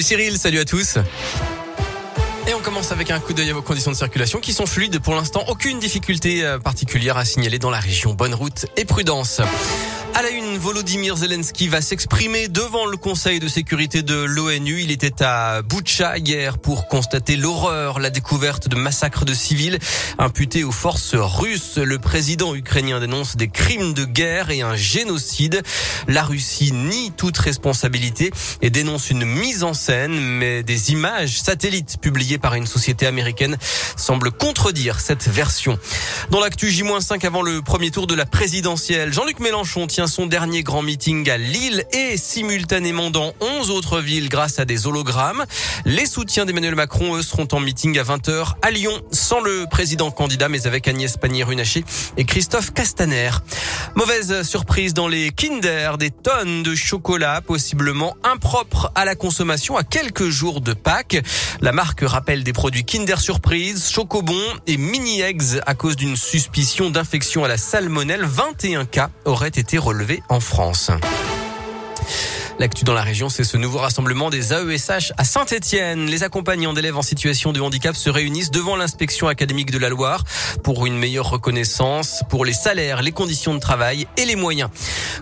Salut Cyril, salut à tous. Et on commence avec un coup d'œil à vos conditions de circulation qui sont fluides pour l'instant. Aucune difficulté euh, particulière à signaler dans la région. Bonne route et prudence. À la une, Volodymyr Zelensky va s'exprimer devant le Conseil de sécurité de l'ONU. Il était à Boutcha hier pour constater l'horreur, la découverte de massacres de civils imputés aux forces russes. Le président ukrainien dénonce des crimes de guerre et un génocide. La Russie nie toute responsabilité et dénonce une mise en scène, mais des images satellites publiées par une société américaine semblent contredire cette version. Dans l'actu J-5 avant le premier tour de la présidentielle, Jean-Luc Mélenchon tient son dernier grand meeting à Lille et simultanément dans 11 autres villes grâce à des hologrammes. Les soutiens d'Emmanuel Macron, eux, seront en meeting à 20h à Lyon, sans le président candidat, mais avec Agnès Pannier-Runacher et Christophe Castaner. Mauvaise surprise dans les Kinder, des tonnes de chocolat possiblement impropres à la consommation à quelques jours de Pâques. La marque rappelle des produits Kinder Surprise, Chocobon et Mini Eggs à cause d'une suspicion d'infection à la salmonelle. 21 cas auraient été en France. L'actu dans la région, c'est ce nouveau rassemblement des AESH à Saint-Etienne. Les accompagnants d'élèves en situation de handicap se réunissent devant l'inspection académique de la Loire pour une meilleure reconnaissance pour les salaires, les conditions de travail et les moyens.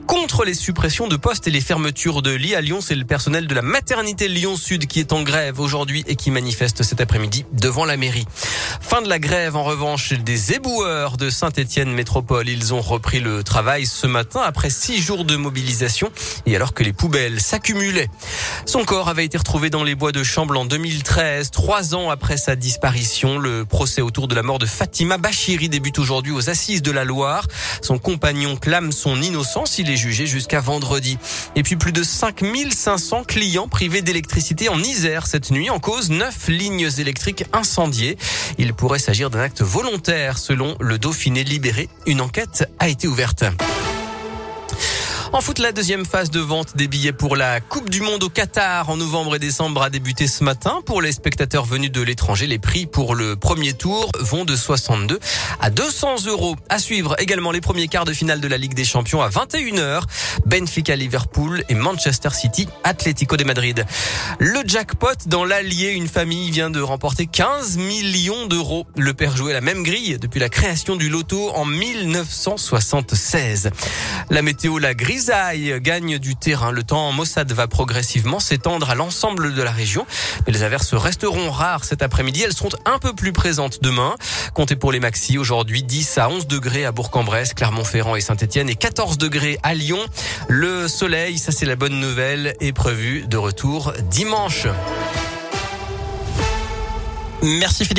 Contre les suppressions de postes et les fermetures de lits à Lyon, c'est le personnel de la maternité Lyon Sud qui est en grève aujourd'hui et qui manifeste cet après-midi devant la mairie. Fin de la grève en revanche des éboueurs de Saint-Etienne Métropole. Ils ont repris le travail ce matin après six jours de mobilisation et alors que les poubelles s'accumulait. Son corps avait été retrouvé dans les bois de Chamble en 2013, trois ans après sa disparition. Le procès autour de la mort de Fatima Bachiri débute aujourd'hui aux assises de la Loire. Son compagnon clame son innocence. Il est jugé jusqu'à vendredi. Et puis plus de 5500 clients privés d'électricité en Isère cette nuit en cause neuf lignes électriques incendiées. Il pourrait s'agir d'un acte volontaire selon le Dauphiné libéré. Une enquête a été ouverte. En foot, la deuxième phase de vente des billets pour la Coupe du Monde au Qatar en novembre et décembre a débuté ce matin. Pour les spectateurs venus de l'étranger, les prix pour le premier tour vont de 62 à 200 euros. À suivre également les premiers quarts de finale de la Ligue des Champions à 21h. Benfica Liverpool et Manchester City Atlético de Madrid. Le jackpot dans l'Allier, une famille vient de remporter 15 millions d'euros. Le père jouait la même grille depuis la création du loto en 1976. La météo, la grille grisaille gagne du terrain. Le temps en Mossad va progressivement s'étendre à l'ensemble de la région. Mais les averses resteront rares cet après-midi. Elles seront un peu plus présentes demain. Comptez pour les maxi aujourd'hui 10 à 11 degrés à Bourg-en-Bresse, Clermont-Ferrand et Saint-Etienne et 14 degrés à Lyon. Le soleil, ça c'est la bonne nouvelle, est prévu de retour dimanche. Merci.